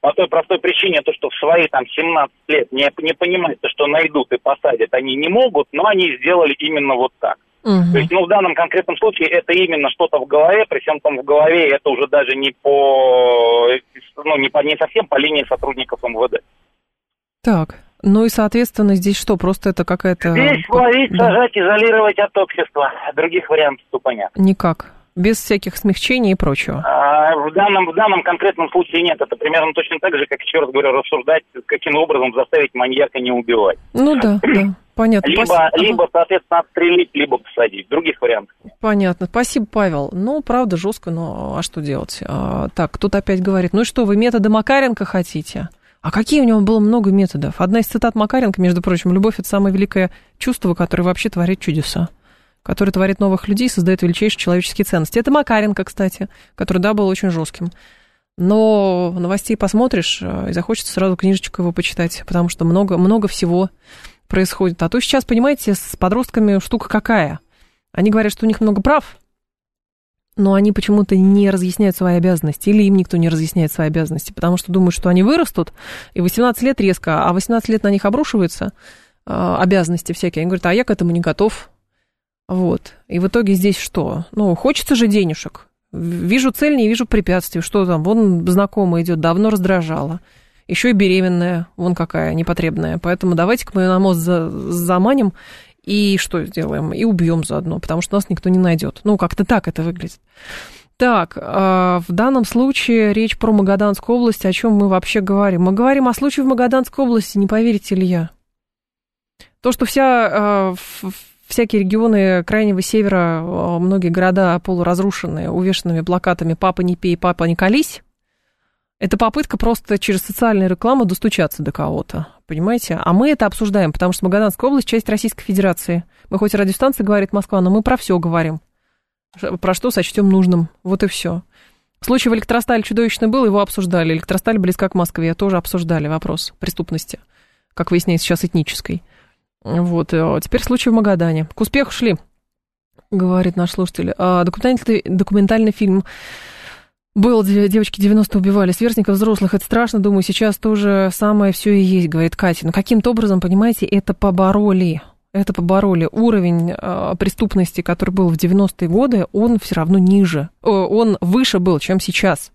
По той простой причине, то, что в свои там 17 лет не, не понимать, то, что найдут и посадят, они не могут, но они сделали именно вот так. Мгм. То есть, ну, в данном конкретном случае это именно что-то в голове, при всем том в голове это уже даже не по, ну, не, по, не совсем по линии сотрудников МВД. Так, ну и, соответственно, здесь что, просто это какая-то... Здесь ловить, Да. сажать, изолировать от общества. Других вариантов то понятно. Никак. Без всяких смягчений и прочего. А, в, данном, в данном конкретном случае нет. Это примерно точно так же, как, еще раз говорю, рассуждать, каким образом заставить маньяка не убивать. Ну да, да, понятно. Либо, Спасибо. Либо, соответственно, отстрелить, либо посадить. Других вариантов. Понятно. Спасибо, Павел. Ну, правда, жестко, но а что делать? А, так, кто-то опять говорит, ну что, вы методы Макаренко хотите? А какие у него было много методов? Одна из цитат Макаренко, между прочим, «Любовь – это самое великое чувство, которое вообще творит чудеса» который творит новых людей, создает величайшие человеческие ценности. Это Макаренко, кстати, который, да, был очень жестким. Но новостей посмотришь, э, и захочется сразу книжечку его почитать, потому что много, много всего происходит. А то сейчас, понимаете, с подростками штука какая? Они говорят, что у них много прав, но они почему-то не разъясняют свои обязанности, или им никто не разъясняет свои обязанности, потому что думают, что они вырастут, и 18 лет резко, а 18 лет на них обрушиваются э, обязанности всякие. Они говорят, а я к этому не готов. Вот. И в итоге здесь что? Ну, хочется же денежек. Вижу цель, не вижу препятствий. Что там? Вон знакомая идет, давно раздражала. Еще и беременная, вон какая непотребная. Поэтому давайте-ка мы на мост за- заманим и что сделаем? И убьем заодно, потому что нас никто не найдет. Ну, как-то так это выглядит. Так, а, в данном случае речь про Магаданскую область. О чем мы вообще говорим? Мы говорим о случае в Магаданской области, не поверите ли я. То, что вся, а, всякие регионы Крайнего Севера, а, многие города полуразрушенные, увешанными плакатами «Папа не пей, папа не колись», это попытка просто через социальную рекламу достучаться до кого-то, понимаете? А мы это обсуждаем, потому что Магаданская область – часть Российской Федерации. Мы хоть и радиостанция говорит Москва, но мы про все говорим. Про что сочтем нужным. Вот и все. Случай в электростале чудовищный был, его обсуждали. Электросталь близка к Москве, тоже обсуждали вопрос преступности, как выясняется сейчас, этнической. Вот, э, теперь случай в Магадане. К успеху шли, говорит наш слушатель. А, документальный, документальный фильм был, де- девочки 90 убивали сверстников взрослых, это страшно, думаю, сейчас тоже самое все и есть, говорит Катя. Но каким-то образом, понимаете, это побороли. Это побороли. Уровень э, преступности, который был в 90-е годы, он все равно ниже. Э, он выше был, чем сейчас.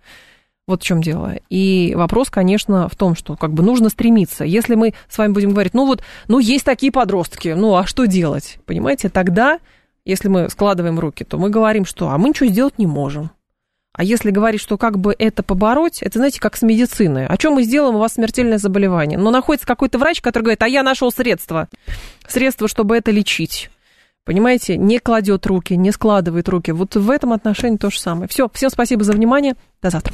Вот в чем дело. И вопрос, конечно, в том, что как бы нужно стремиться. Если мы с вами будем говорить, ну вот, ну есть такие подростки, ну а что делать? Понимаете, тогда, если мы складываем руки, то мы говорим, что а мы ничего сделать не можем. А если говорить, что как бы это побороть, это, знаете, как с медициной. О чем мы сделаем, у вас смертельное заболевание. Но находится какой-то врач, который говорит, а я нашел средство. Средство, чтобы это лечить. Понимаете, не кладет руки, не складывает руки. Вот в этом отношении то же самое. Все, всем спасибо за внимание. До завтра.